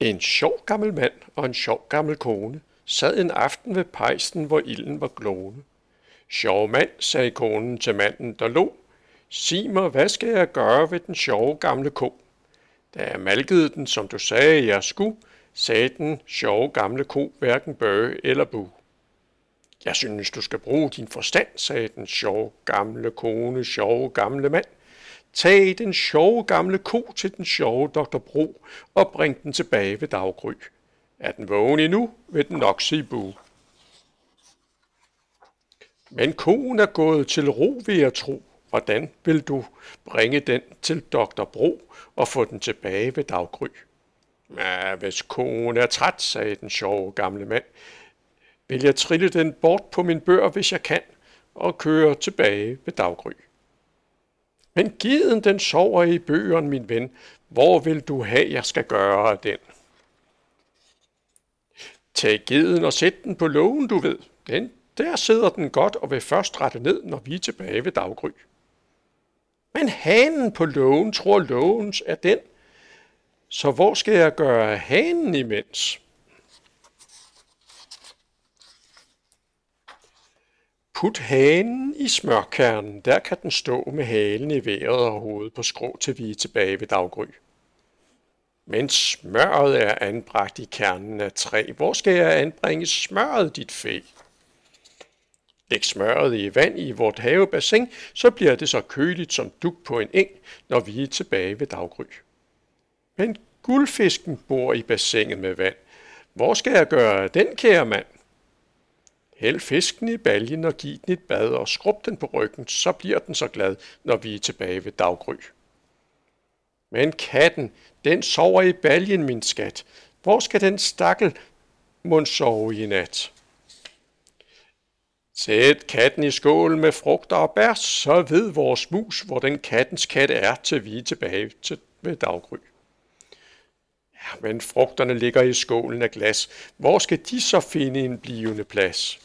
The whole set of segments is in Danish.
En sjov gammel mand og en sjov gammel kone sad en aften ved pejsen, hvor ilden var glående. Sjov mand, sagde konen til manden, der lå. Sig mig, hvad skal jeg gøre ved den sjove gamle ko? Da jeg malkede den, som du sagde, jeg skulle, sagde den sjove gamle ko hverken bøge eller bu. Jeg synes, du skal bruge din forstand, sagde den sjove gamle kone, sjove gamle mand. Tag den sjove gamle ko til den sjove doktor Bro og bring den tilbage ved daggry. Er den vågen endnu, vil den nok sige bu. Men koen er gået til ro, vil jeg tro. Hvordan vil du bringe den til doktor Bro og få den tilbage ved daggry? Ja, hvis koen er træt, sagde den sjove gamle mand, vil jeg trille den bort på min bør, hvis jeg kan, og køre tilbage ved daggry. Men giden den sover i bøgeren, min ven. Hvor vil du have, jeg skal gøre af den? Tag geden og sæt den på lågen, du ved. Den, der sidder den godt og vil først rette ned, når vi er tilbage ved daggry. Men hanen på lågen tror lågens er den. Så hvor skal jeg gøre hanen imens? Put hanen i smørkernen, der kan den stå med halen i vejret og hovedet på skrå til vi er tilbage ved daggry. Men smøret er anbragt i kernen af træ. Hvor skal jeg anbringe smøret, dit fæ? Læg smøret i vand i vort havebassin, så bliver det så køligt som duk på en eng, når vi er tilbage ved daggry. Men guldfisken bor i bassinet med vand. Hvor skal jeg gøre den, kære mand? Hæld fisken i baljen og giv den et bad og skrub den på ryggen, så bliver den så glad, når vi er tilbage ved daggry. Men katten, den sover i baljen, min skat. Hvor skal den stakkel mund sove i nat? Sæt katten i skål med frugter og bær, så ved vores mus, hvor den kattens kat er, til vi er tilbage til ved daggry. Ja, men frugterne ligger i skålen af glas. Hvor skal de så finde en blivende plads?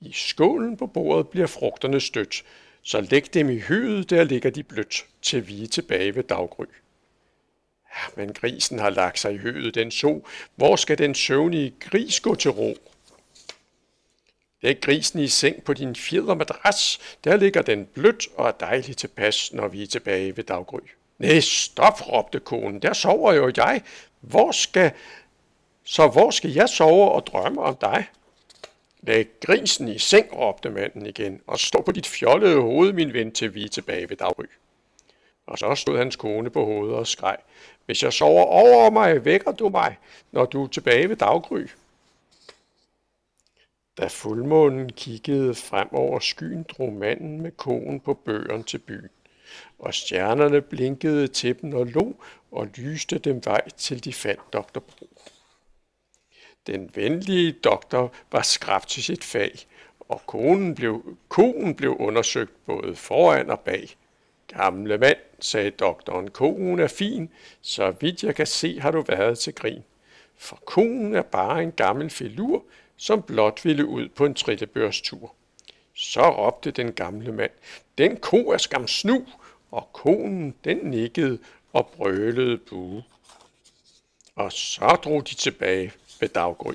I skålen på bordet bliver frugterne stødt, så læg dem i høet, der ligger de blødt, til vi er tilbage ved daggry. Ja, men grisen har lagt sig i høet, den så. Hvor skal den søvnige gris gå til ro? Læg grisen i seng på din fjedermadras, der ligger den blødt og er dejligt tilpas, når vi er tilbage ved daggry. Nej, stop, råbte konen, der sover jo jeg. Hvor skal... Så hvor skal jeg sove og drømme om dig? Læg grisen i seng, råbte manden igen, og stå på dit fjollede hoved, min ven, til vi er tilbage ved daggry. Og så stod hans kone på hovedet og skreg, hvis jeg sover over mig, vækker du mig, når du er tilbage ved daggry. Da fuldmånen kiggede frem over skyen, drog manden med konen på bøgerne til byen, og stjernerne blinkede til dem og lo og lyste dem vej til de fandt Dr. Bro. Den venlige doktor var skrab til sit fag, og konen blev, konen blev undersøgt både foran og bag. Gamle mand, sagde doktoren, konen er fin, så vidt jeg kan se har du været til grin. For konen er bare en gammel filur, som blot ville ud på en trillebørstur. Så råbte den gamle mand, den ko er skam snu, og konen den nikkede og brølede bue. Og så drog de tilbage ved daggry.